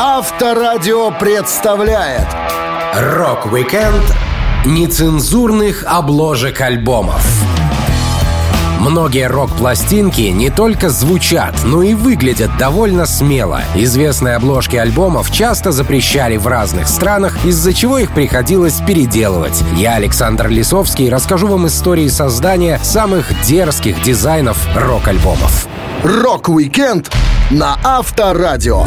Авторадио представляет Рок-викенд нецензурных обложек альбомов. Многие рок-пластинки не только звучат, но и выглядят довольно смело. Известные обложки альбомов часто запрещали в разных странах, из-за чего их приходилось переделывать. Я, Александр Лисовский, расскажу вам истории создания самых дерзких дизайнов рок-альбомов. Рок-викенд на Авторадио.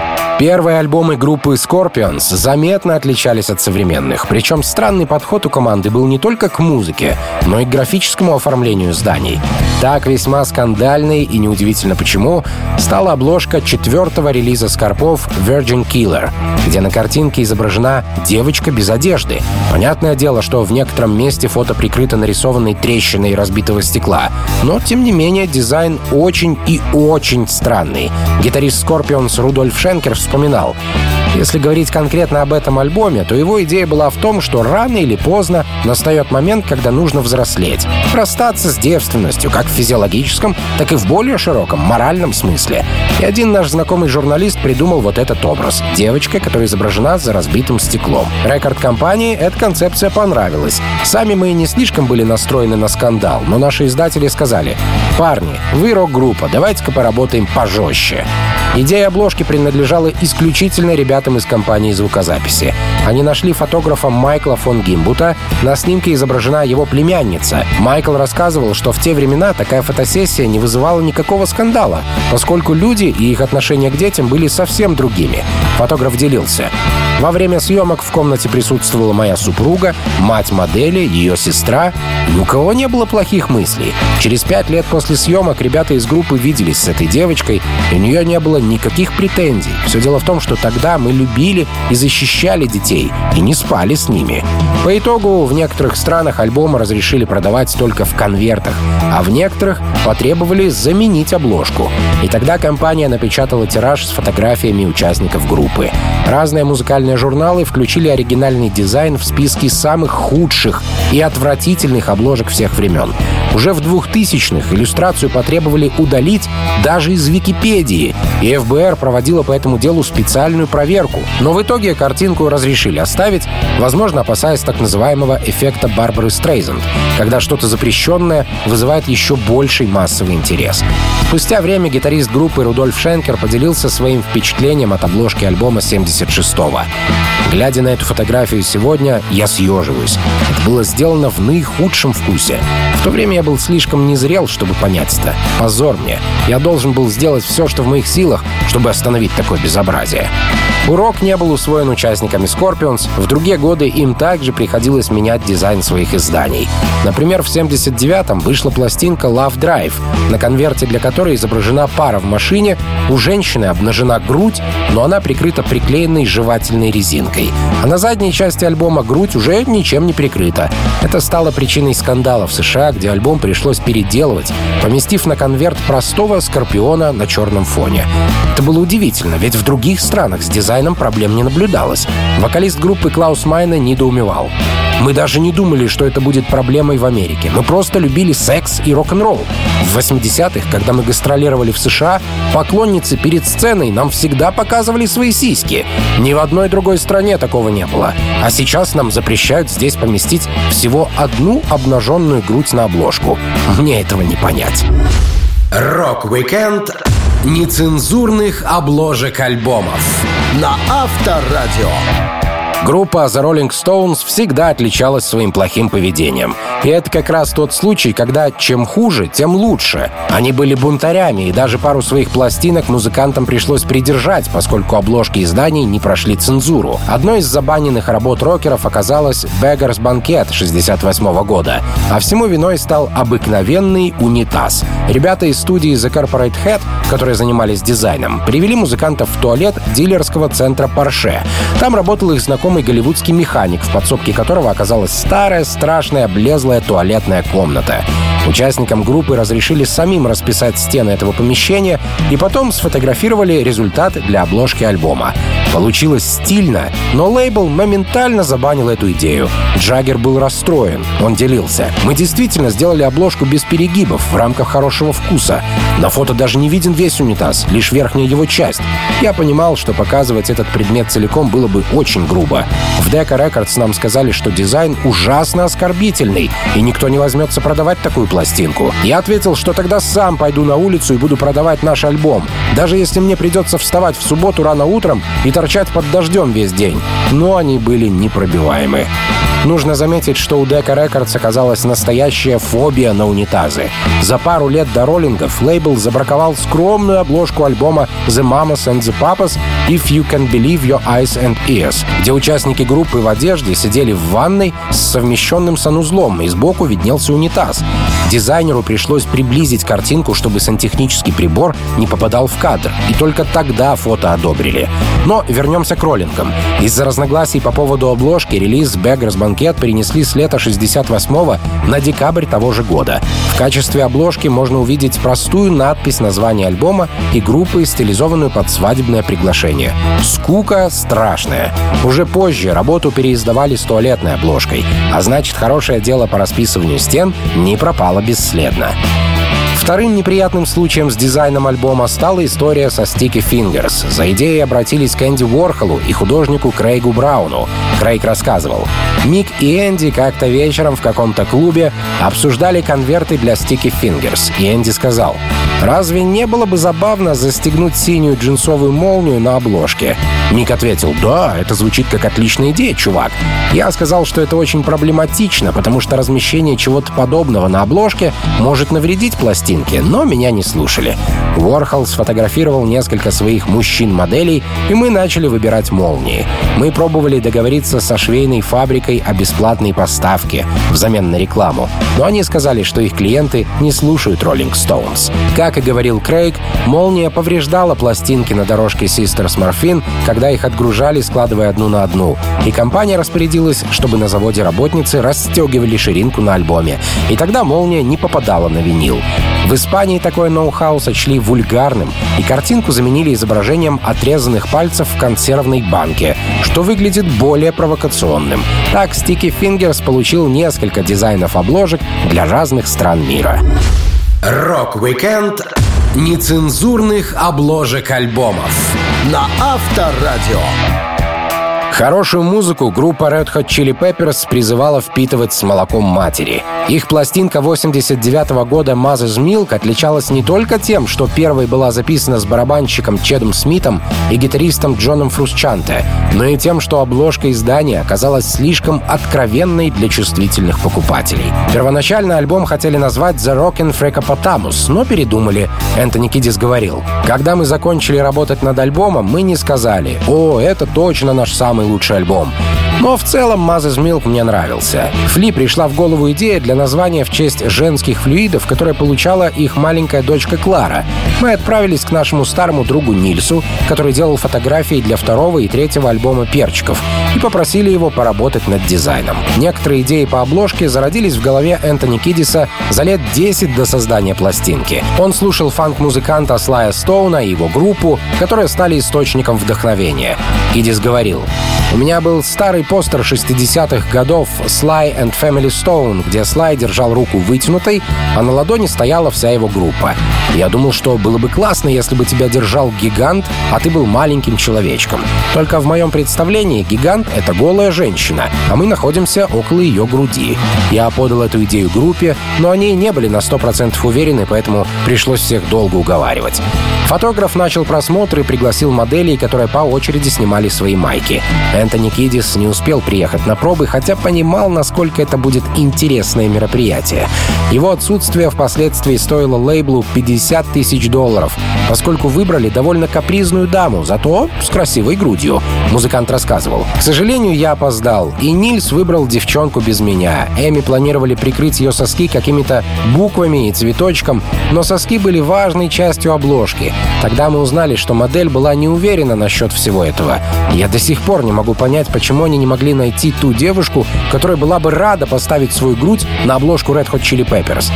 Первые альбомы группы Scorpions заметно отличались от современных, причем странный подход у команды был не только к музыке, но и к графическому оформлению изданий. Так весьма скандальной и неудивительно почему стала обложка четвертого релиза Скорпов Virgin Killer, где на картинке изображена девочка без одежды. Понятное дело, что в некотором месте фото прикрыто нарисованной трещиной разбитого стекла, но тем не менее дизайн очень и очень странный. Гитарист Scorpions Рудольф Шенкер вспоминал. Если говорить конкретно об этом альбоме, то его идея была в том, что рано или поздно настает момент, когда нужно взрослеть. Расстаться с девственностью, как в физиологическом, так и в более широком, моральном смысле. И один наш знакомый журналист придумал вот этот образ. Девочка, которая изображена за разбитым стеклом. Рекорд-компании эта концепция понравилась. Сами мы не слишком были настроены на скандал, но наши издатели сказали, «Парни, вы рок-группа, давайте-ка поработаем пожестче». Идея обложки принадлежала исключительно ребятам из компании звукозаписи. Они нашли фотографа Майкла фон Гимбута. На снимке изображена его племянница. Майкл рассказывал, что в те времена такая фотосессия не вызывала никакого скандала, поскольку люди и их отношения к детям были совсем другими. Фотограф делился. Во время съемок в комнате присутствовала моя супруга, мать модели, ее сестра. Ни у кого не было плохих мыслей. Через пять лет после съемок ребята из группы виделись с этой девочкой, и у нее не было никаких претензий. Все дело в том, что тогда мы любили и защищали детей, и не спали с ними. По итогу в некоторых странах альбомы разрешили продавать только в конвертах, а в некоторых потребовали заменить обложку. И тогда компания напечатала тираж с фотографиями участников группы. Разные музыкальные журналы включили оригинальный дизайн в списки самых худших и отвратительных обложек всех времен. Уже в 2000-х иллюстрацию потребовали удалить даже из Википедии, и ФБР проводила по этому делу специальную проверку. Но в итоге картинку разрешили оставить, возможно, опасаясь так называемого эффекта Барбары Стрейзенд, когда что-то запрещенное вызывает еще больший массовый интерес. Спустя время гитарист группы Рудольф Шенкер поделился своим впечатлением от обложки альбома 76-го. Глядя на эту фотографию сегодня, я съеживаюсь. Это было сделано в наихудшем вкусе. В то время я был слишком незрел, чтобы понять это. Позор мне. Я должен был сделать все, что в моих силах, чтобы остановить такое безобразие. Урок не был усвоен участниками Scorpions. В другие годы им также приходилось менять дизайн своих изданий. Например, в 79-м вышла пластинка Love Drive, на конверте для которой изображена пара в машине, у женщины обнажена грудь, но она прикрыта приклеенной жевательной резинкой. А на задней части альбома грудь уже ничем не прикрыта. Это стало причиной скандала в США, где альбом пришлось переделывать, поместив на конверт простого скорпиона на черном фоне. Это было удивительно, ведь в других странах с дизайном проблем не наблюдалось. Вокалист группы Клаус Майна недоумевал. Мы даже не думали, что это будет проблемой в Америке. Мы просто любили секс и рок-н-ролл. В 80-х, когда мы гастролировали в США, поклонницы перед сценой нам всегда показывали свои сиськи. Ни в одной другой стране такого не было. А сейчас нам запрещают здесь поместить всего одну обнаженную грудь на обложку. Мне этого не понять. Рок-викенд нецензурных обложек альбомов на Авторадио. Группа The Rolling Stones всегда отличалась своим плохим поведением. И это как раз тот случай, когда чем хуже, тем лучше. Они были бунтарями, и даже пару своих пластинок музыкантам пришлось придержать, поскольку обложки изданий не прошли цензуру. Одной из забаненных работ рокеров оказалась Beggar's Banquet 68 года. А всему виной стал обыкновенный унитаз. Ребята из студии The Corporate Head, которые занимались дизайном, привели музыкантов в туалет дилерского центра Porsche. Там работал их знакомый знакомый голливудский механик, в подсобке которого оказалась старая, страшная, облезлая туалетная комната. Участникам группы разрешили самим расписать стены этого помещения и потом сфотографировали результат для обложки альбома. Получилось стильно, но лейбл моментально забанил эту идею. Джаггер был расстроен, он делился. «Мы действительно сделали обложку без перегибов, в рамках хорошего вкуса. На фото даже не виден весь унитаз, лишь верхняя его часть. Я понимал, что показывать этот предмет целиком было бы очень грубо. В Decca Records нам сказали, что дизайн ужасно оскорбительный, и никто не возьмется продавать такую пластинку. Я ответил, что тогда сам пойду на улицу и буду продавать наш альбом, даже если мне придется вставать в субботу рано утром и торчать под дождем весь день. Но они были непробиваемы. Нужно заметить, что у Decca Records оказалась настоящая фобия на унитазы. За пару лет до роллингов лейбл забраковал скромную обложку альбома The Mamas and the Papas If You Can Believe Your Eyes and Ears, где участники группы в одежде сидели в ванной с совмещенным санузлом, и сбоку виднелся унитаз. Дизайнеру пришлось приблизить картинку, чтобы сантехнический прибор не попадал в кадр, и только тогда фото одобрили. Но вернемся к роллингам. Из-за разногласий по поводу обложки релиз Beggars Banquet перенесли с лета 68 на декабрь того же года. В качестве обложки можно увидеть простую надпись названия альбома и группы, стилизованную под свадебное приглашение. Скука страшная. Уже позже работу переиздавали с туалетной обложкой, а значит, хорошее дело по расписыванию стен не пропало бесследно. Вторым неприятным случаем с дизайном альбома стала история со Sticky Fingers. За идеей обратились к Энди Уорхолу и художнику Крейгу Брауну. Крейг рассказывал. Мик и Энди как-то вечером в каком-то клубе обсуждали конверты для Sticky Fingers, и Энди сказал, «Разве не было бы забавно застегнуть синюю джинсовую молнию на обложке?» Мик ответил, «Да, это звучит как отличная идея, чувак». Я сказал, что это очень проблематично, потому что размещение чего-то подобного на обложке может навредить пластине пластинки, но меня не слушали. Уорхол сфотографировал несколько своих мужчин-моделей, и мы начали выбирать молнии. Мы пробовали договориться со швейной фабрикой о бесплатной поставке взамен на рекламу, но они сказали, что их клиенты не слушают Rolling Stones. Как и говорил Крейг, молния повреждала пластинки на дорожке Sisters Morphine, когда их отгружали, складывая одну на одну. И компания распорядилась, чтобы на заводе работницы расстегивали ширинку на альбоме. И тогда молния не попадала на винил. В Испании такое ноу-хау сочли вульгарным, и картинку заменили изображением отрезанных пальцев в консервной банке, что выглядит более провокационным. Так Sticky Fingers получил несколько дизайнов обложек для разных стран мира. Рок-викенд нецензурных обложек альбомов на Авторадио. Хорошую музыку группа Red Hot Chili Peppers призывала впитывать с молоком матери. Их пластинка 89 -го года Mother's Milk отличалась не только тем, что первой была записана с барабанщиком Чедом Смитом и гитаристом Джоном Фрусчанте, но и тем, что обложка издания оказалась слишком откровенной для чувствительных покупателей. Первоначально альбом хотели назвать The Rockin' Freakapotamus, но передумали. Энтони Кидис говорил, «Когда мы закончили работать над альбомом, мы не сказали, о, это точно наш самый лучший альбом. Но в целом Mother's Milk мне нравился. Фли пришла в голову идея для названия в честь женских флюидов, которое получала их маленькая дочка Клара. Мы отправились к нашему старому другу Нильсу, который делал фотографии для второго и третьего альбома «Перчиков», и попросили его поработать над дизайном. Некоторые идеи по обложке зародились в голове Энтони Кидиса за лет 10 до создания пластинки. Он слушал фанк-музыканта Слая Стоуна и его группу, которые стали источником вдохновения. Кидис говорил, «У меня был старый постер 60-х годов Sly and Family Stone, где Слай держал руку вытянутой, а на ладони стояла вся его группа. Я думал, что было бы классно, если бы тебя держал гигант, а ты был маленьким человечком. Только в моем представлении гигант — это голая женщина, а мы находимся около ее груди. Я подал эту идею группе, но они не были на 100% уверены, поэтому пришлось всех долго уговаривать. Фотограф начал просмотр и пригласил моделей, которые по очереди снимали свои майки. Энтони Кидис не успел приехать на пробы, хотя понимал, насколько это будет интересное мероприятие. Его отсутствие впоследствии стоило лейблу 50 тысяч долларов, поскольку выбрали довольно капризную даму, зато с красивой грудью. Музыкант рассказывал. «К сожалению, я опоздал, и Нильс выбрал девчонку без меня. Эми планировали прикрыть ее соски какими-то буквами и цветочком, но соски были важной частью обложки. Тогда мы узнали, что модель была не уверена насчет всего этого. Я до сих пор не могу понять, почему они не могли найти ту девушку, которая была бы рада поставить свою грудь на обложку Red Hot Chili Peppers.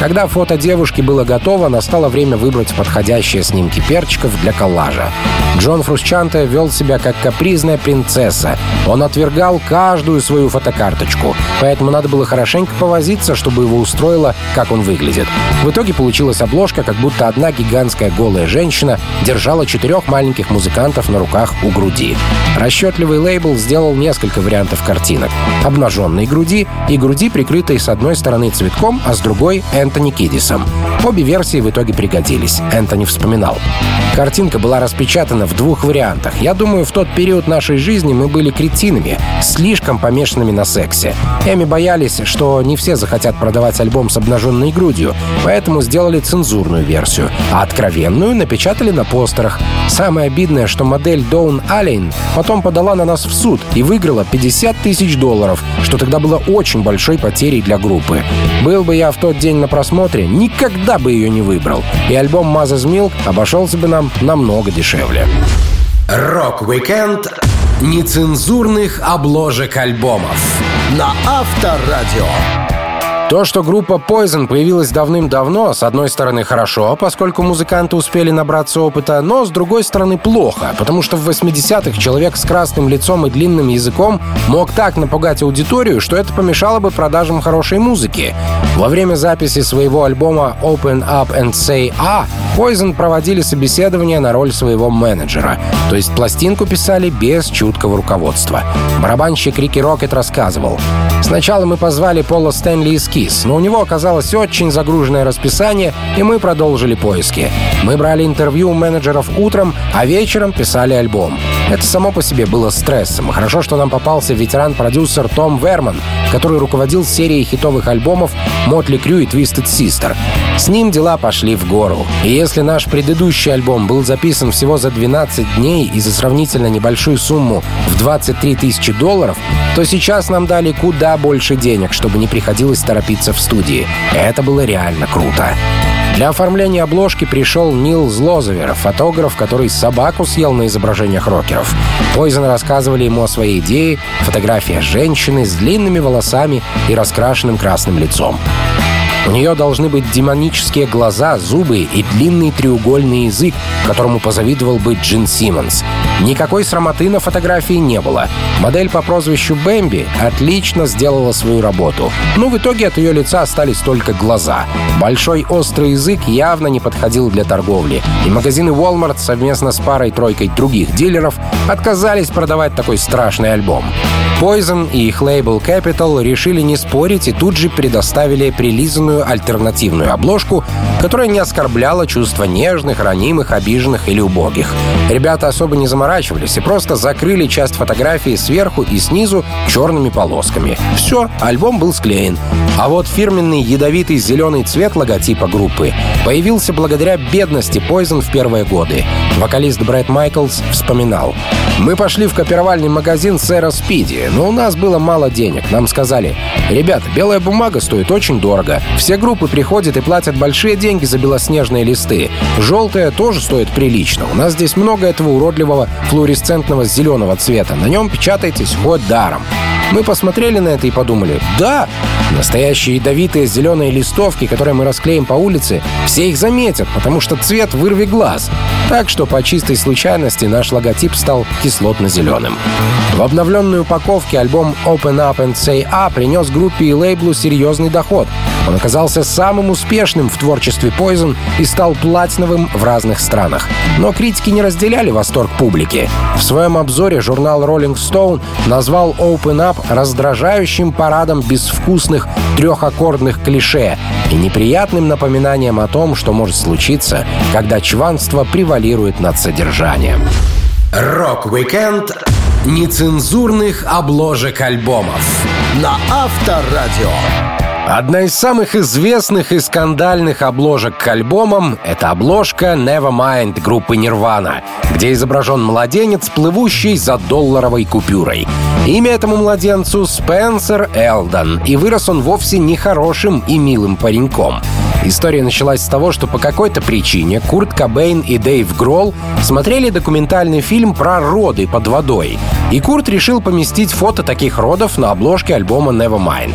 Когда фото девушки было готово, настало время выбрать подходящие снимки перчиков для коллажа. Джон Фрусчанте вел себя как капризная принцесса. Он отвергал каждую свою фотокарточку, поэтому надо было хорошенько повозиться, чтобы его устроило, как он выглядит. В итоге получилась обложка, как будто одна гигантская голая женщина держала четырех маленьких музыкантов на руках у груди. Расчетливый лейбл сделал несколько вариантов картинок. Обнаженной груди и груди, прикрытой с одной стороны цветком, а с другой — Энтони Кидисом. Обе версии в итоге пригодились, Энтони вспоминал. Картинка была распечатана в двух вариантах. Я думаю, в тот период нашей жизни мы были кретинами, слишком помешанными на сексе. Эми боялись, что не все захотят продавать альбом с обнаженной грудью, поэтому сделали цензурную версию, а откровенную напечатали на постерах. Самое обидное, что модель Доун Аллен потом подала на нас в суд и выиграла 50 тысяч долларов, что тогда было очень большой потерей для группы. Был бы я в тот день на просмотре, никогда бы ее не выбрал. И альбом Mother's Milk обошелся бы нам намного дешевле. Рок-викенд нецензурных обложек альбомов на Авторадио. То, что группа Poison появилась давным-давно, с одной стороны хорошо, поскольку музыканты успели набраться опыта, но с другой стороны плохо, потому что в 80-х человек с красным лицом и длинным языком мог так напугать аудиторию, что это помешало бы продажам хорошей музыки. Во время записи своего альбома Open Up and Say Ah Poison проводили собеседование на роль своего менеджера, то есть пластинку писали без чуткого руководства. Барабанщик Рики Рокет рассказывал. «Сначала мы позвали Пола Стэнли из Kiss, но у него оказалось очень загруженное расписание, и мы продолжили поиски. Мы брали интервью у менеджеров утром, а вечером писали альбом. Это само по себе было стрессом. Хорошо, что нам попался ветеран-продюсер Том Верман, который руководил серией хитовых альбомов «Мотли Крю» и «Twisted Sister». С ним дела пошли в гору. И если наш предыдущий альбом был записан всего за 12 дней и за сравнительно небольшую сумму в 23 тысячи долларов, то сейчас нам дали куда больше денег, чтобы не приходилось торопиться в студии. Это было реально круто. Для оформления обложки пришел Нил Злозовер, фотограф, который собаку съел на изображениях рокеров. Пойзен рассказывали ему о своей идее — фотография женщины с длинными волосами и раскрашенным красным лицом. У нее должны быть демонические глаза, зубы и длинный треугольный язык, которому позавидовал бы Джин Симмонс. Никакой срамоты на фотографии не было. Модель по прозвищу Бэмби отлично сделала свою работу. Но в итоге от ее лица остались только глаза. Большой острый язык явно не подходил для торговли. И магазины Walmart совместно с парой-тройкой других дилеров отказались продавать такой страшный альбом. Poison и их лейбл Capital решили не спорить и тут же предоставили прилизанную альтернативную обложку, которая не оскорбляла чувства нежных, ранимых, обиженных или убогих. Ребята особо не заморачивались и просто закрыли часть фотографии сверху и снизу черными полосками. Все, альбом был склеен. А вот фирменный ядовитый зеленый цвет логотипа группы появился благодаря бедности Poison в первые годы. Вокалист Брэд Майклс вспоминал. «Мы пошли в копировальный магазин сэра Спиди, но у нас было мало денег. Нам сказали, ребята, белая бумага стоит очень дорого. Все группы приходят и платят большие деньги за белоснежные листы. Желтая тоже стоит прилично. У нас здесь много этого уродливого флуоресцентного зеленого цвета. На нем печатайтесь хоть даром. Мы посмотрели на это и подумали, да, настоящие ядовитые зеленые листовки, которые мы расклеим по улице, все их заметят, потому что цвет вырви глаз. Так что по чистой случайности наш логотип стал кислотно-зеленым. В обновленной упаковке альбом Open Up and Say A принес группе и лейблу серьезный доход. Он оказался самым успешным в творчестве Poison и стал платиновым в разных странах. Но критики не разделяли восторг публики. В своем обзоре журнал Rolling Stone назвал Open Up раздражающим парадом безвкусных трехаккордных клише и неприятным напоминанием о том, что может случиться, когда чванство превалирует над содержанием. Рок-викенд нецензурных обложек альбомов на Авторадио. Одна из самых известных и скандальных обложек к альбомам — это обложка Nevermind группы Nirvana, где изображен младенец, плывущий за долларовой купюрой. Имя этому младенцу — Спенсер Элдон, и вырос он вовсе не хорошим и милым пареньком. История началась с того, что по какой-то причине Курт Кобейн и Дэйв Гролл смотрели документальный фильм про роды под водой. И Курт решил поместить фото таких родов на обложке альбома Nevermind.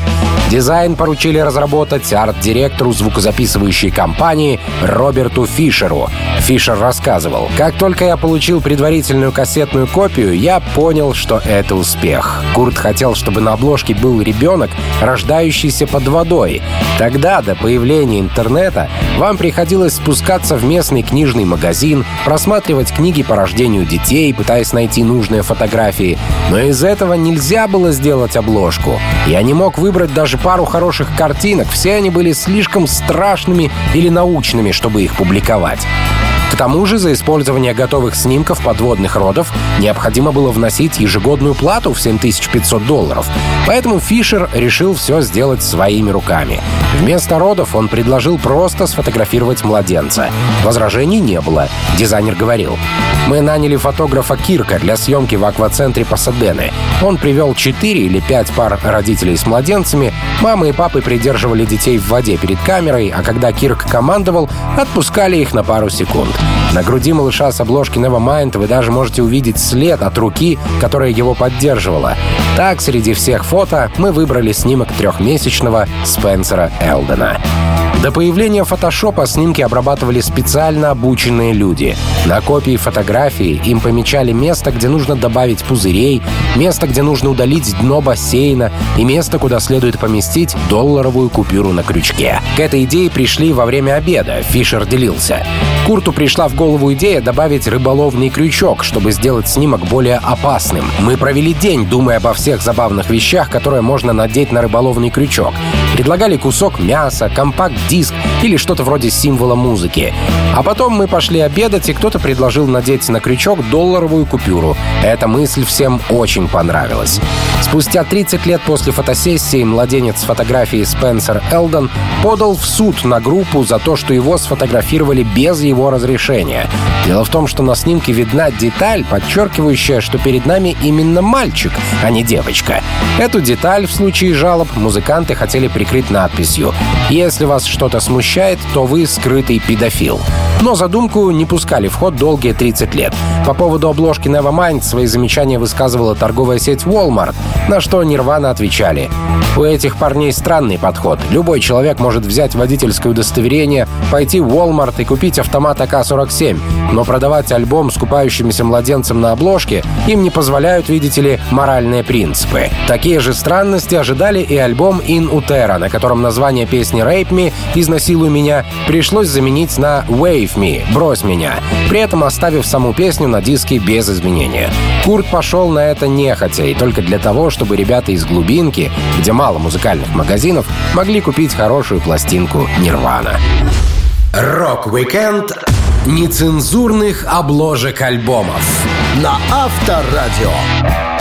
Дизайн поручили разработать арт-директору звукозаписывающей компании Роберту Фишеру. Фишер рассказывал, «Как только я получил предварительную кассетную копию, я понял, что это успех. Курт хотел, чтобы на обложке был ребенок, рождающийся под водой. Тогда, до появления интернета, вам приходилось спускаться в местный книжный магазин, просматривать книги по рождению детей, пытаясь найти нужные фотографии. Но из этого нельзя было сделать обложку. Я не мог выбрать даже пару хороших картинок, все они были слишком страшными или научными, чтобы их публиковать. К тому же за использование готовых снимков подводных родов необходимо было вносить ежегодную плату в 7500 долларов. Поэтому Фишер решил все сделать своими руками. Вместо родов он предложил просто сфотографировать младенца. Возражений не было. Дизайнер говорил, «Мы наняли фотографа Кирка для съемки в аквацентре Пасадены. Он привел 4 или 5 пар родителей с младенцами. Мамы и папы придерживали детей в воде перед камерой, а когда Кирк командовал, отпускали их на пару секунд. На груди малыша с обложки Nevermind вы даже можете увидеть след от руки, которая его поддерживала. Так, среди всех фото мы выбрали снимок трехмесячного Спенсера Элдена. До появления фотошопа снимки обрабатывали специально обученные люди. На копии фотографии им помечали место, где нужно добавить пузырей, место, где нужно удалить дно бассейна и место, куда следует поместить долларовую купюру на крючке. К этой идее пришли во время обеда, Фишер делился. Курту пришла в голову идея добавить рыболовный крючок, чтобы сделать снимок более опасным. Мы провели день, думая обо всех забавных вещах, которые можно надеть на рыболовный крючок. Предлагали кусок мяса, компакт-диск или что-то вроде символа музыки. А потом мы пошли обедать, и кто-то предложил надеть на крючок долларовую купюру. Эта мысль всем очень понравилась. Спустя 30 лет после фотосессии младенец с фотографией Спенсер Элдон подал в суд на группу за то, что его сфотографировали без его разрешения. Дело в том, что на снимке видна деталь, подчеркивающая, что перед нами именно мальчик, а не девочка. Эту деталь в случае жалоб музыканты хотели прикрыть надписью «Если вас что-то смущает, то вы скрытый педофил». Но задумку не пускали в ход долгие 30 лет. По поводу обложки Nevermind свои замечания высказывала торговая сеть Walmart, на что Нирвана отвечали. У этих парней странный подход. Любой человек может взять водительское удостоверение, пойти в Walmart и купить автомат АК-47, но продавать альбом с купающимися младенцем на обложке им не позволяют, видите ли, моральные принципы. Такие же странности ожидали и альбом In Utero, на котором название песни «Rape Me» «Изнасилуй меня» пришлось заменить на «Wave Me» «Брось меня», при этом оставив саму песню на диске без изменения. Курт пошел на это нехотя, и только для того, чтобы ребята из глубинки, где мало музыкальных магазинов, могли купить хорошую пластинку «Нирвана». Рок-викенд нецензурных обложек альбомов на Авторадио.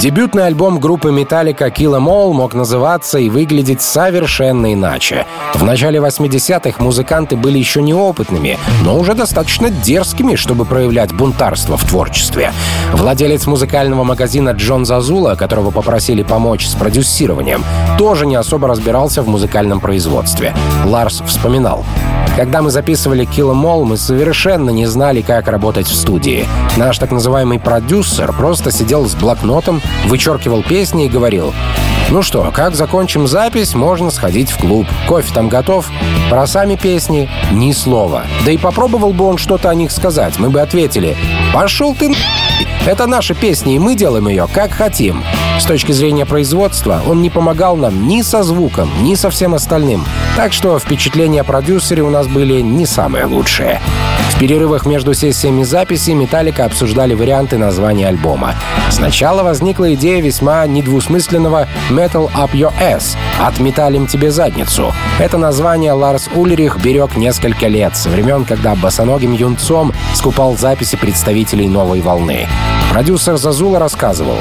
Дебютный альбом группы Metallica Kill Em All мог называться и выглядеть совершенно иначе. В начале 80-х музыканты были еще неопытными, но уже достаточно дерзкими, чтобы проявлять бунтарство в творчестве. Владелец музыкального магазина Джон Зазула, которого попросили помочь с продюсированием, тоже не особо разбирался в музыкальном производстве. Ларс вспоминал. Когда мы записывали Kill Em All, мы совершенно не знали, как работать в студии. Наш так называемый продюсер просто сидел с блокнотом, вычеркивал песни и говорил ну что, как закончим запись, можно сходить в клуб. Кофе там готов. Про сами песни ни слова. Да и попробовал бы он что-то о них сказать, мы бы ответили «Пошел ты это наши песни, и мы делаем ее как хотим. С точки зрения производства он не помогал нам ни со звуком, ни со всем остальным. Так что впечатления о продюсере у нас были не самые лучшие. В перерывах между сессиями записи Металлика обсуждали варианты названия альбома. Сначала возникла идея весьма недвусмысленного «Metal Up Your Ass» — «Отметалим тебе задницу». Это название Ларс Ульрих берег несколько лет, со времен, когда босоногим юнцом скупал записи представителей новой волны. Продюсер Зазула рассказывал.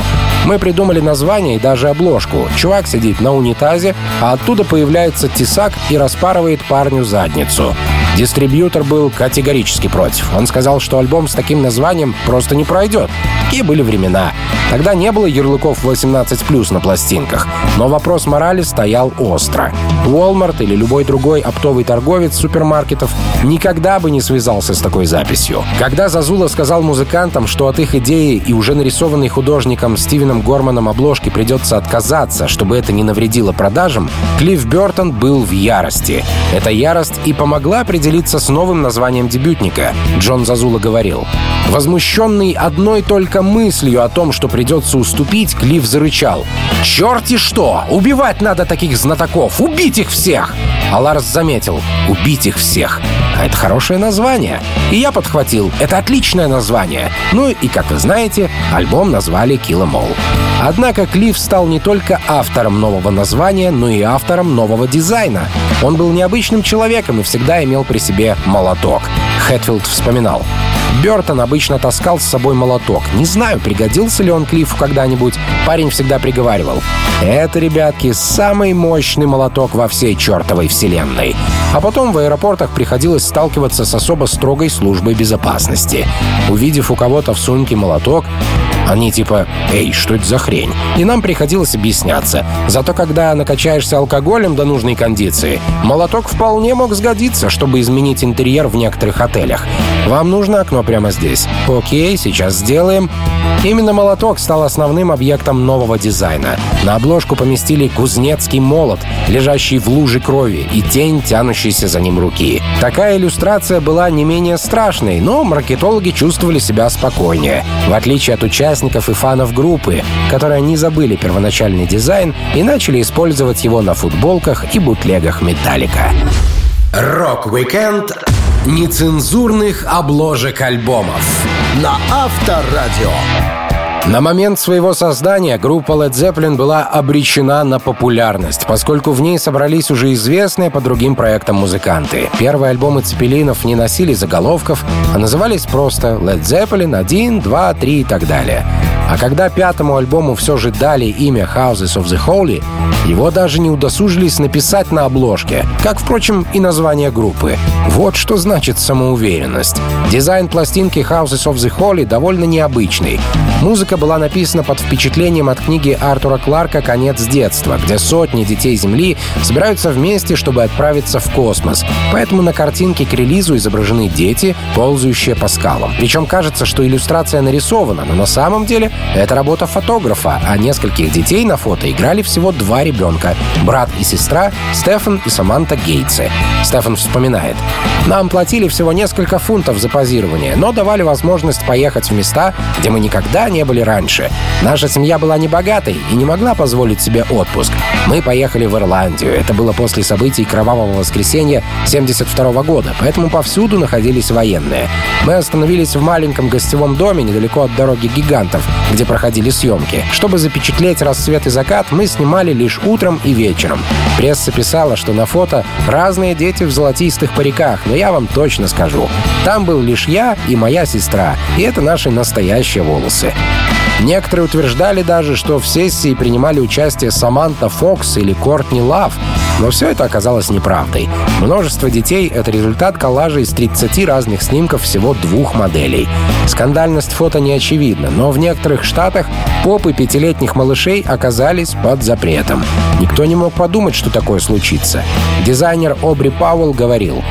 Мы придумали название и даже обложку. Чувак сидит на унитазе, а оттуда появляется тесак и распарывает парню задницу. Дистрибьютор был категорически против. Он сказал, что альбом с таким названием просто не пройдет. Такие были времена. Тогда не было ярлыков 18+, на пластинках. Но вопрос морали стоял остро. Walmart или любой другой оптовый торговец супермаркетов никогда бы не связался с такой записью. Когда Зазула сказал музыкантам, что от их идеи и уже нарисованной художником Стивеном Горманом обложки придется отказаться, чтобы это не навредило продажам, Клифф Бертон был в ярости. Эта ярость и помогла определиться с новым названием дебютника. Джон Зазула говорил. Возмущенный одной только мыслью о том, что придется уступить, Клифф зарычал. «Черти что! Убивать надо таких знатоков! Убить их всех!» А Ларс заметил. «Убить их всех!» А это хорошее название. И я подхватил. Это отличное название. Ну и, как вы знаете, альбом назвали Kill Em All. Однако Клифф стал не только автором нового названия, но и автором нового дизайна. Он был необычным человеком и всегда имел при себе молоток. Хэтфилд вспоминал. Бертон обычно таскал с собой молоток. Не знаю, пригодился ли он Клиффу когда-нибудь. Парень всегда приговаривал. Это, ребятки, самый мощный молоток во всей чертовой вселенной. А потом в аэропортах приходилось сталкиваться с особо строгой службой безопасности. Увидев у кого-то в сумке молоток, они типа «Эй, что это за хрень?» И нам приходилось объясняться. Зато когда накачаешься алкоголем до нужной кондиции, молоток вполне мог сгодиться, чтобы изменить интерьер в некоторых отелях. Вам нужно окно прямо здесь. Окей, сейчас сделаем. Именно молоток стал основным объектом нового дизайна. На обложку поместили кузнецкий молот, лежащий в луже крови, и тень, тянущейся за ним руки. Такая иллюстрация была не менее страшной, но маркетологи чувствовали себя спокойнее. В отличие от участников и фанов группы, которые не забыли первоначальный дизайн и начали использовать его на футболках и бутлегах «Металлика». Рок-викенд нецензурных обложек альбомов на Авторадио. На момент своего создания группа Led Zeppelin была обречена на популярность, поскольку в ней собрались уже известные по другим проектам музыканты. Первые альбомы Цепелинов не носили заголовков, а назывались просто Led Zeppelin 1, 2, 3 и так далее. А когда пятому альбому все же дали имя Houses of the Holy, его даже не удосужились написать на обложке, как, впрочем, и название группы. Вот что значит самоуверенность. Дизайн пластинки Houses of the Holy довольно необычный. Музыка была написана под впечатлением от книги Артура Кларка «Конец детства», где сотни детей Земли собираются вместе, чтобы отправиться в космос. Поэтому на картинке к релизу изображены дети, ползающие по скалам. Причем кажется, что иллюстрация нарисована, но на самом деле это работа фотографа, а нескольких детей на фото играли всего два ребенка — брат и сестра Стефан и Саманта Гейтсы. Стефан вспоминает. «Нам платили всего несколько фунтов за позирование, но давали возможность поехать в места, где мы никогда не были раньше. Наша семья была небогатой и не могла позволить себе отпуск. Мы поехали в Ирландию. Это было после событий Кровавого воскресенья 72 года, поэтому повсюду находились военные. Мы остановились в маленьком гостевом доме недалеко от дороги гигантов, где проходили съемки. Чтобы запечатлеть рассвет и закат, мы снимали лишь утром и вечером. Пресса писала, что на фото разные дети в золотистых париках, но я вам точно скажу. Там был лишь я и моя сестра, и это наши настоящие волосы. Некоторые утверждали даже, что в сессии принимали участие Саманта Фокс или Кортни Лав, но все это оказалось неправдой. Множество детей — это результат коллажа из 30 разных снимков всего двух моделей. Скандальность фото не очевидна, но в некоторых штатах попы пятилетних малышей оказались под запретом. Никто не мог подумать, что такое случится. Дизайнер Обри Пауэлл говорил,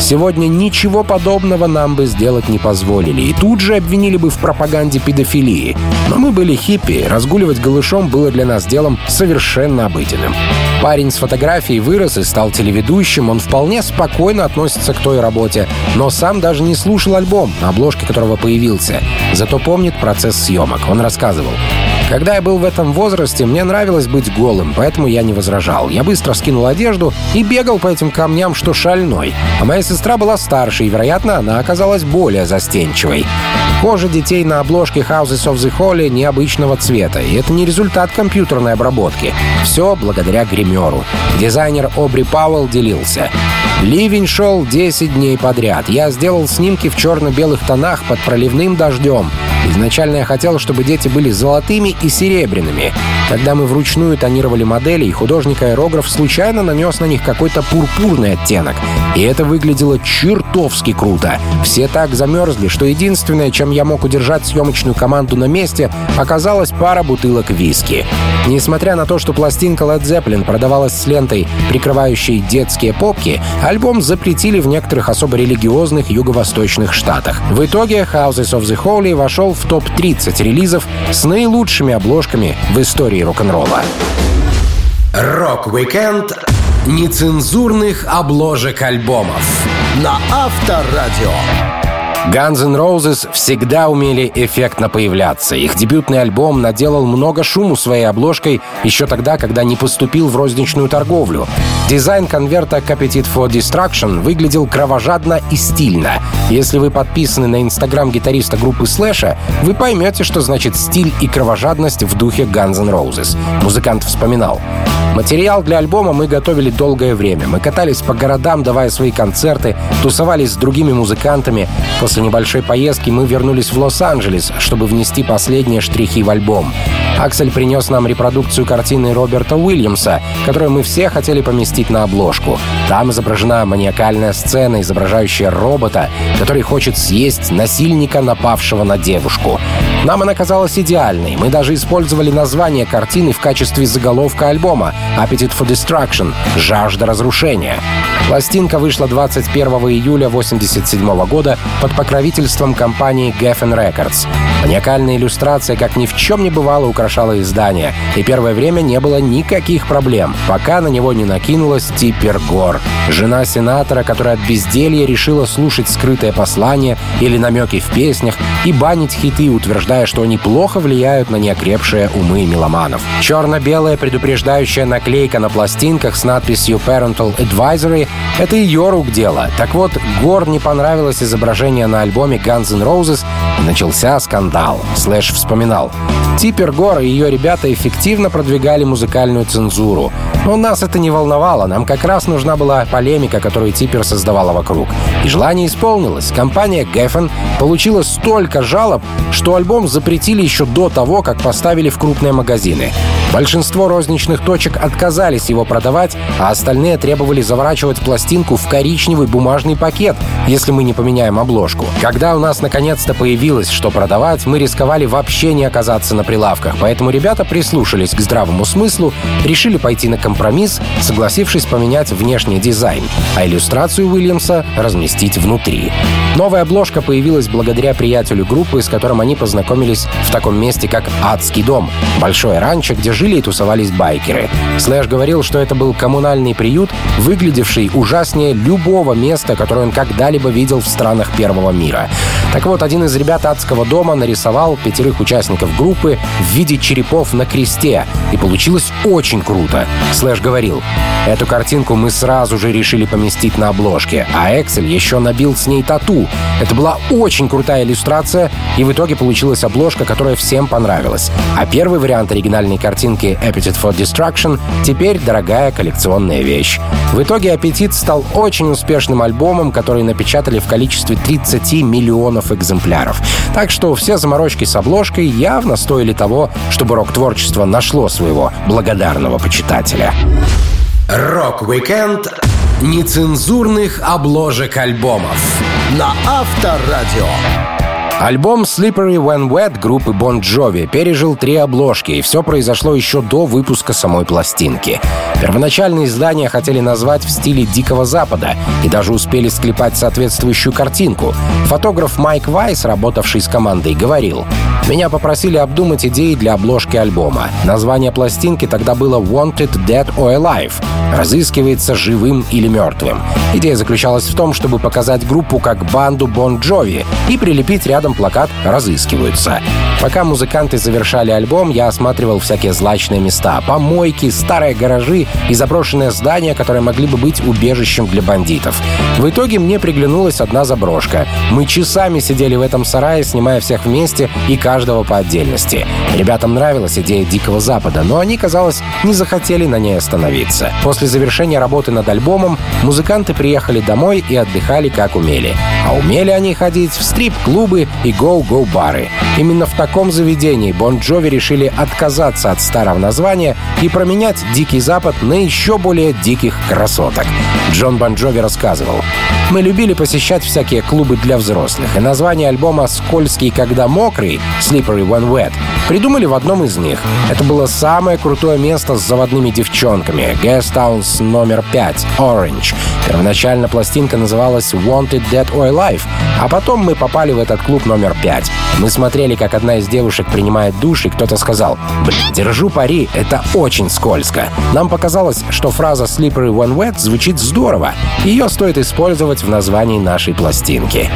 Сегодня ничего подобного нам бы сделать не позволили, и тут же обвинили бы в пропаганде педофилии. Но мы были хиппи, разгуливать голышом было для нас делом совершенно обыденным. Парень с фотографией вырос и стал телеведущим, он вполне спокойно относится к той работе, но сам даже не слушал альбом, на обложке которого появился. Зато помнит процесс съемок. Он рассказывал. Когда я был в этом возрасте, мне нравилось быть голым, поэтому я не возражал. Я быстро скинул одежду и бегал по этим камням, что шальной. А моя сестра была старше, и, вероятно, она оказалась более застенчивой. Кожа детей на обложке Houses of the Holy необычного цвета, и это не результат компьютерной обработки. Все благодаря гримеру. Дизайнер Обри Пауэлл делился. Ливень шел 10 дней подряд. Я сделал снимки в черно-белых тонах под проливным дождем. Изначально я хотел, чтобы дети были золотыми и серебряными. Когда мы вручную тонировали модели, и художник-аэрограф случайно нанес на них какой-то пурпурный оттенок. И это выглядело чертовски круто. Все так замерзли, что единственное, чем я мог удержать съемочную команду на месте, оказалась пара бутылок виски. Несмотря на то, что пластинка Led Zeppelin продавалась с лентой, прикрывающей детские попки, альбом запретили в некоторых особо религиозных юго-восточных штатах. В итоге Houses of the Holy вошел в топ-30 релизов с наилучшими обложками в истории рок-н-ролла. Рок-викенд нецензурных обложек альбомов на Авторадио. Guns N' Roses всегда умели эффектно появляться. Их дебютный альбом наделал много шуму своей обложкой еще тогда, когда не поступил в розничную торговлю. Дизайн конверта Appetite for Destruction выглядел кровожадно и стильно. Если вы подписаны на инстаграм гитариста группы Слэша, вы поймете, что значит стиль и кровожадность в духе Guns N' Roses. Музыкант вспоминал. Материал для альбома мы готовили долгое время. Мы катались по городам, давая свои концерты, тусовались с другими музыкантами. После небольшой поездки мы вернулись в Лос-Анджелес, чтобы внести последние штрихи в альбом. Аксель принес нам репродукцию картины Роберта Уильямса, которую мы все хотели поместить на обложку. Там изображена маниакальная сцена, изображающая робота, который хочет съесть насильника, напавшего на девушку. Нам она казалась идеальной. Мы даже использовали название картины в качестве заголовка альбома «Appetite for Destruction» — «Жажда разрушения». Пластинка вышла 21 июля 1987 года под покровительством компании Geffen Records. Маниакальная иллюстрация, как ни в чем не бывало, украшала издание, и первое время не было никаких проблем, пока на него не накинулась Типпер Гор, жена сенатора, которая от безделья решила слушать скрытое послание или намеки в песнях и банить хиты, утверждая, что они плохо влияют на неокрепшие умы меломанов. Черно-белая предупреждающая наклейка на пластинках с надписью Parental Advisory — это ее рук дело. Так вот, Гор не понравилось изображение на альбоме Guns N' Roses, и начался скандал. Слэш вспоминал. Типпер Гор и ее ребята эффективно продвигали музыкальную цензуру. Но нас это не волновало, нам как раз нужна была полемика, которую Типпер создавала вокруг. И желание исполнилось. Компания Geffen получила столько жалоб, что альбом запретили еще до того, как поставили в крупные магазины. Большинство розничных точек отказались его продавать, а остальные требовали заворачивать пластинку в коричневый бумажный пакет, если мы не поменяем обложку. Когда у нас наконец-то появилось, что продавать, мы рисковали вообще не оказаться на прилавках, поэтому ребята прислушались к здравому смыслу, решили пойти на компромисс, согласившись поменять внешний дизайн, а иллюстрацию Уильямса разместить внутри. Новая обложка появилась благодаря приятелю группы, с которым они познакомились в таком месте, как «Адский дом» — большое ранчо, где жили и тусовались байкеры. Слэш говорил, что это был коммунальный приют, выглядевший ужаснее любого места, которое он когда-либо видел в странах Первого мира. Так вот, один из ребят адского дома нарисовал пятерых участников группы в виде черепов на кресте, и получилось очень круто. Слэш говорил, эту картинку мы сразу же решили поместить на обложке, а Эксель еще набил с ней тату. Это была очень крутая иллюстрация, и в итоге получилась обложка, которая всем понравилась. А первый вариант оригинальной картинки Appetite for Destruction теперь дорогая коллекционная вещь. В итоге «Аппетит» стал очень успешным альбомом, который напечатали в количестве 30 миллионов экземпляров. Так что все заморочки с обложкой явно стоили того, чтобы рок-творчество нашло своего благодарного почитателя. Рок-викенд нецензурных обложек альбомов на Авторадио. Альбом Slippery When Wet группы Bon Jovi пережил три обложки, и все произошло еще до выпуска самой пластинки. Первоначальные издания хотели назвать в стиле Дикого Запада и даже успели склепать соответствующую картинку. Фотограф Майк Вайс, работавший с командой, говорил, «Меня попросили обдумать идеи для обложки альбома. Название пластинки тогда было Wanted Dead or Alive. Разыскивается живым или мертвым. Идея заключалась в том, чтобы показать группу как банду Bon Jovi и прилепить рядом плакат «Разыскиваются». Пока музыканты завершали альбом, я осматривал всякие злачные места, помойки, старые гаражи и заброшенные здания, которые могли бы быть убежищем для бандитов. В итоге мне приглянулась одна заброшка. Мы часами сидели в этом сарае, снимая всех вместе и каждого по отдельности. Ребятам нравилась идея Дикого Запада, но они, казалось, не захотели на ней остановиться. После завершения работы над альбомом музыканты приехали домой и отдыхали как умели. А умели они ходить в стрип-клубы и гоу-гоу-бары. Именно в таком заведении Бон Джови решили отказаться от старого названия и променять «Дикий Запад» на еще более диких красоток. Джон Бон Джови рассказывал. «Мы любили посещать всякие клубы для взрослых, и название альбома «Скользкий, когда мокрый» «Slippery When Wet» придумали в одном из них. Это было самое крутое место с заводными девчонками. House номер 5, Orange. Первоначально пластинка называлась Wanted Dead or Alive, а потом мы попали в этот клуб номер 5. Мы смотрели, как одна из девушек принимает душ, и кто-то сказал, «Блин, держу пари, это очень скользко». Нам показалось, что фраза «Slippery When Wet» звучит здорово. Ее стоит использовать в названии нашей пластинки.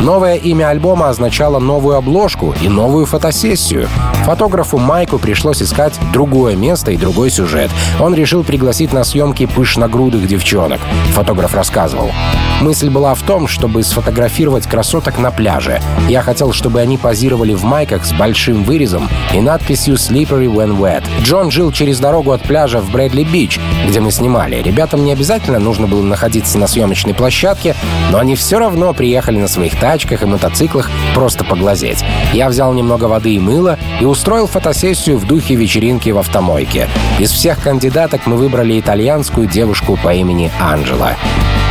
Новое имя альбома означало новую обложку и новую фотосессию. Фотографу Майку пришлось искать другое место и другой сюжет. Он решил пригласить на съемки пышногрудых девчонок. Фотограф рассказывал. Мысль была в том, чтобы сфотографировать красоток на пляже. Я хотел, чтобы они позировали в майках с большим вырезом и надписью «Slippery when wet». Джон жил через дорогу от пляжа в Брэдли-Бич, где мы снимали. Ребятам не обязательно нужно было находиться на съемочной площадке, но они все равно приехали на своих тачках и мотоциклах просто поглазеть. Я взял немного воды и мыла и устроил фотосессию в духе вечеринки в автомойке. Из всех кандидаток мы выбрали итальянскую девушку по имени Анджела.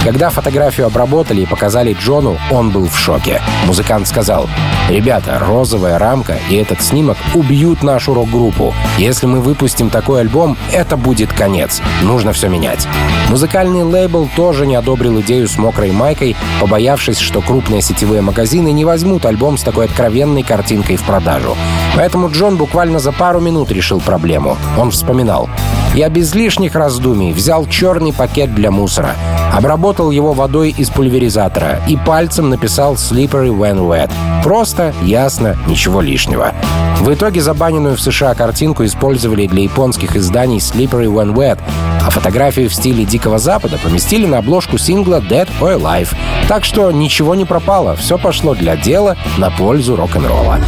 Когда фотографию обработали и показали Джону, он был в шоке. Музыкант сказал, «Ребята, розовая рамка и этот снимок убьют нашу рок-группу. Если мы выпустим такой альбом, это будет конец. Нужно все менять». Музыкальный лейбл тоже не одобрил идею с мокрой майкой, побоявшись, что крупные сетевые магазины не возьмут альбом с такой откровенной картинкой в продажу. Поэтому Джон буквально за пару минут решил проблему. Он вспоминал. «Я без лишних раздумий взял черный пакет для мусора, обработал его водой из пульверизатора и пальцем написал «Slippery when wet». Просто, ясно, ничего лишнего. В итоге забаненную в США картинку использовали для японских изданий «Slippery when wet», а фотографию в стиле Дикого Запада поместили на обложку сингла «Dead or Alive». Так что ничего не пропало, все пошло для дела на пользу рок-н-ролла.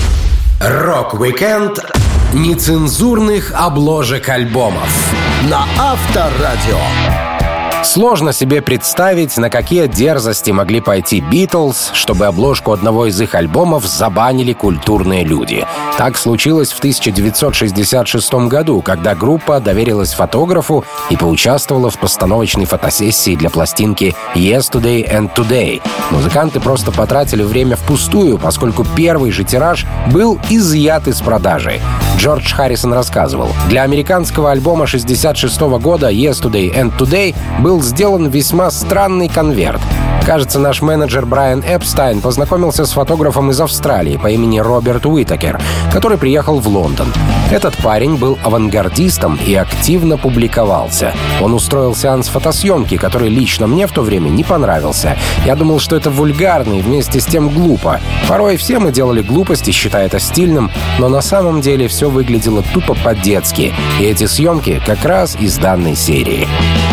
Рок-викенд нецензурных обложек альбомов на Авторадио. Сложно себе представить, на какие дерзости могли пойти Битлз, чтобы обложку одного из их альбомов забанили культурные люди. Так случилось в 1966 году, когда группа доверилась фотографу и поучаствовала в постановочной фотосессии для пластинки «Yesterday and Today». Музыканты просто потратили время впустую, поскольку первый же тираж был изъят из продажи. Джордж Харрисон рассказывал, для американского альбома 66 года «Yesterday and Today» был сделан весьма странный конверт. Кажется, наш менеджер Брайан Эпстайн познакомился с фотографом из Австралии по имени Роберт Уитакер, который приехал в Лондон. Этот парень был авангардистом и активно публиковался. Он устроил сеанс фотосъемки, который лично мне в то время не понравился. Я думал, что это вульгарно и вместе с тем глупо. Порой все мы делали глупости, считая это стильным, но на самом деле все выглядело тупо по-детски. И эти съемки как раз из данной серии.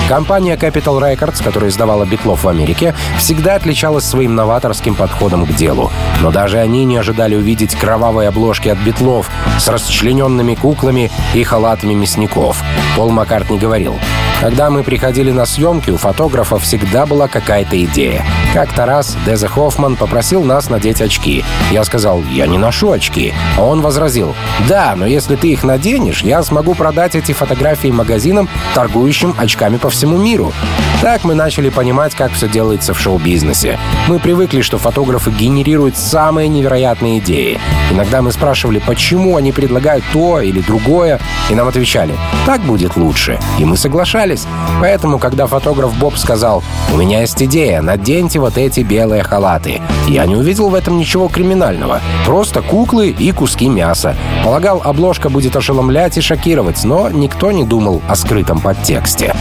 Компания Capital Records, которая издавала битлов в Америке, всегда отличалась своим новаторским подходом к делу. Но даже они не ожидали увидеть кровавые обложки от битлов с расчлененными куклами и халатами мясников. Пол Маккартни говорил, когда мы приходили на съемки, у фотографа всегда была какая-то идея. Как-то раз Дезе Хоффман попросил нас надеть очки. Я сказал, я не ношу очки. А он возразил, да, но если ты их наденешь, я смогу продать эти фотографии магазинам, торгующим очками по всему миру. Так мы начали понимать, как все делается в шоу-бизнесе. Мы привыкли, что фотографы генерируют самые невероятные идеи. Иногда мы спрашивали, почему они предлагают то или другое, и нам отвечали, так будет лучше. И мы соглашались. Поэтому, когда фотограф Боб сказал, у меня есть идея, наденьте вот эти белые халаты, я не увидел в этом ничего криминального. Просто куклы и куски мяса. Полагал, обложка будет ошеломлять и шокировать, но никто не думал о скрытом подтексте.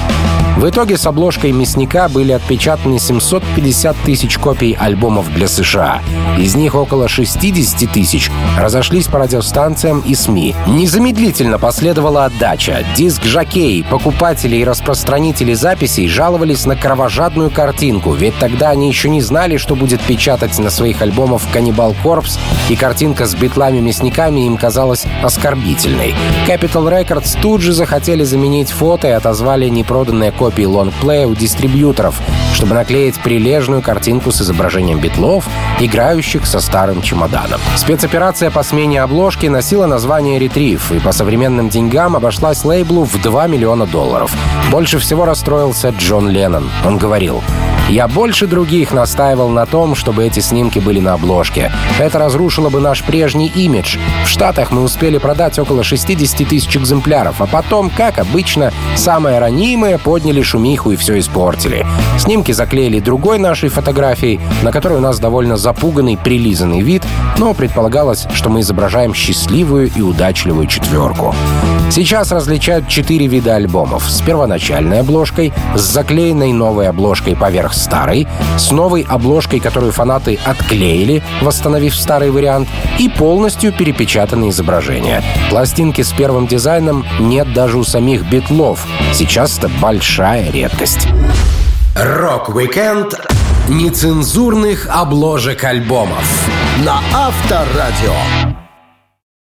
В итоге с обложкой «Мясника» были отпечатаны 750 тысяч копий альбомов для США. Из них около 60 тысяч разошлись по радиостанциям и СМИ. Незамедлительно последовала отдача. Диск-жокей, покупатели и распространители записей жаловались на кровожадную картинку, ведь тогда они еще не знали, что будет печатать на своих альбомах «Каннибал Корпс», и картинка с битлами-мясниками им казалась оскорбительной. Capital Records тут же захотели заменить фото и отозвали непроданные копии копии лонгплея у дистрибьюторов, чтобы наклеить прилежную картинку с изображением битлов, играющих со старым чемоданом. Спецоперация по смене обложки носила название «Ретрив» и по современным деньгам обошлась лейблу в 2 миллиона долларов. Больше всего расстроился Джон Леннон. Он говорил, я больше других настаивал на том, чтобы эти снимки были на обложке. Это разрушило бы наш прежний имидж. В Штатах мы успели продать около 60 тысяч экземпляров, а потом, как обычно, самое ранимое подняли шумиху и все испортили. Снимки заклеили другой нашей фотографией, на которой у нас довольно запуганный, прилизанный вид, но предполагалось, что мы изображаем счастливую и удачливую четверку. Сейчас различают четыре вида альбомов. С первоначальной обложкой, с заклеенной новой обложкой поверх старой, с новой обложкой, которую фанаты отклеили, восстановив старый вариант, и полностью перепечатанные изображения. Пластинки с первым дизайном нет даже у самих битлов. Сейчас это большая редкость. Рок-викенд нецензурных обложек альбомов на Авторадио.